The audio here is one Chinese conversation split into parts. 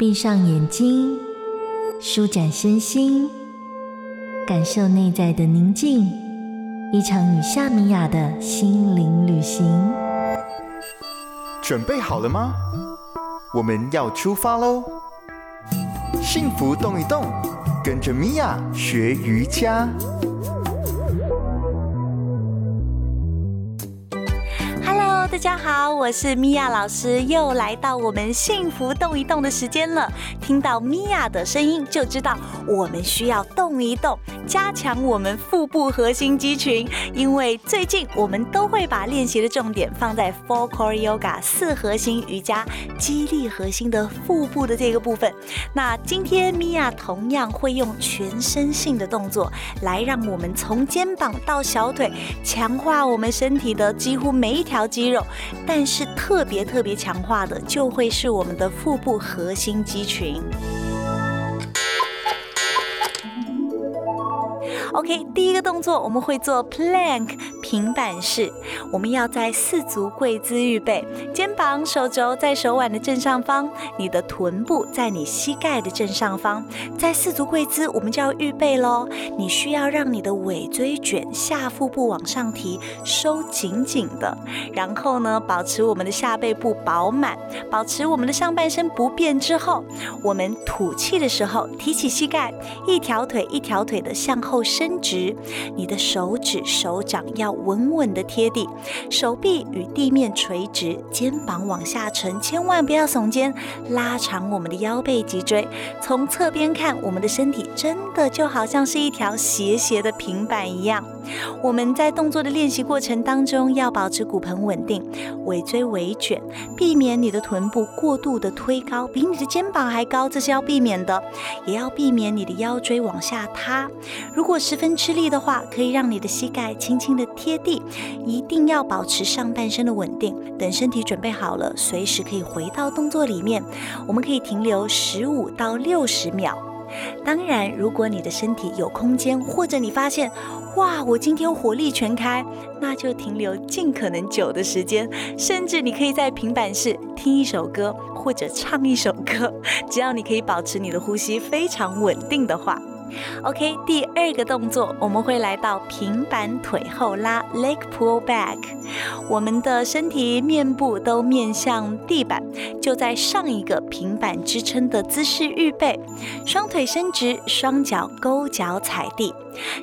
闭上眼睛，舒展身心，感受内在的宁静。一场与夏米雅的心灵旅行。准备好了吗？我们要出发喽！幸福动一动，跟着米娅学瑜伽。大家好，我是米娅老师，又来到我们幸福动一动的时间了。听到米娅的声音，就知道我们需要动一动，加强我们腹部核心肌群。因为最近我们都会把练习的重点放在 Four Core Yoga 四核心瑜伽，激励核心的腹部的这个部分。那今天米娅同样会用全身性的动作，来让我们从肩膀到小腿，强化我们身体的几乎每一条肌肉。但是特别特别强化的，就会是我们的腹部核心肌群。OK，第一个动作我们会做 Plank 平板式。我们要在四足跪姿预备，肩膀、手肘在手腕的正上方，你的臀部在你膝盖的正上方。在四足跪姿，我们就要预备喽。你需要让你的尾椎卷，下腹部往上提，收紧紧的。然后呢，保持我们的下背部饱满，保持我们的上半身不变之后，我们吐气的时候提起膝盖，一条腿一条腿的向后伸直，你的手指、手掌要稳稳的贴地，手臂与地面垂直，肩膀往下沉，千万不要耸肩，拉长我们的腰背脊椎。从侧边看，我们的身体真的就好像是一条斜斜的平板一样。我们在动作的练习过程当中，要保持骨盆稳定，尾椎微卷，避免你的臀部过度的推高，比你的肩膀还高，这是要避免的。也要避免你的腰椎往下塌。如果十分吃力的话，可以让你的膝盖轻轻的贴地。一定要保持上半身的稳定。等身体准备好了，随时可以回到动作里面。我们可以停留十五到六十秒。当然，如果你的身体有空间，或者你发现，哇，我今天火力全开，那就停留尽可能久的时间。甚至你可以在平板式听一首歌，或者唱一首歌，只要你可以保持你的呼吸非常稳定的话。OK，第二个动作我们会来到平板腿后拉 （leg pull back）。我们的身体面部都面向地板，就在上一个平板支撑的姿势预备，双腿伸直，双脚勾脚踩地。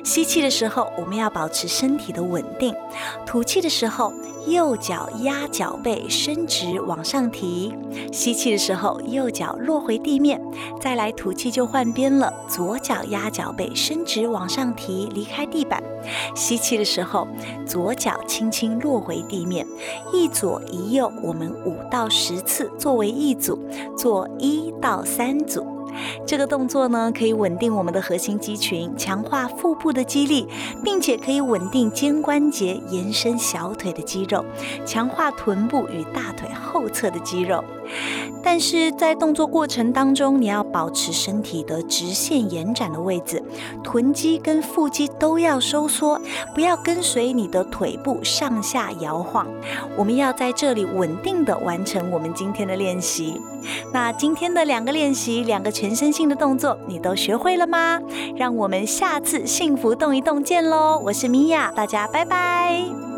吸气的时候，我们要保持身体的稳定；吐气的时候，右脚压脚背，伸直往上提。吸气的时候，右脚落回地面。再来吐气就换边了，左脚压压脚背，伸直往上提，离开地板。吸气的时候，左脚轻轻落回地面。一左一右，我们五到十次作为一组，做一到三组。这个动作呢，可以稳定我们的核心肌群，强化腹部的肌力，并且可以稳定肩关节、延伸小腿的肌肉，强化臀部与大腿后侧的肌肉。但是在动作过程当中，你要保持身体的直线延展的位置，臀肌跟腹肌都要收缩，不要跟随你的腿部上下摇晃。我们要在这里稳定的完成我们今天的练习。那今天的两个练习，两个全身性的动作，你都学会了吗？让我们下次幸福动一动见喽！我是米娅，大家拜拜。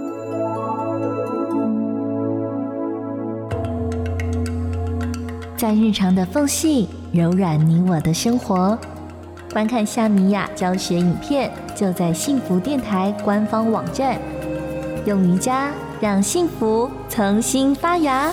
在日常的缝隙柔软你我的生活，观看夏米雅教学影片，就在幸福电台官方网站。用瑜伽让幸福重新发芽。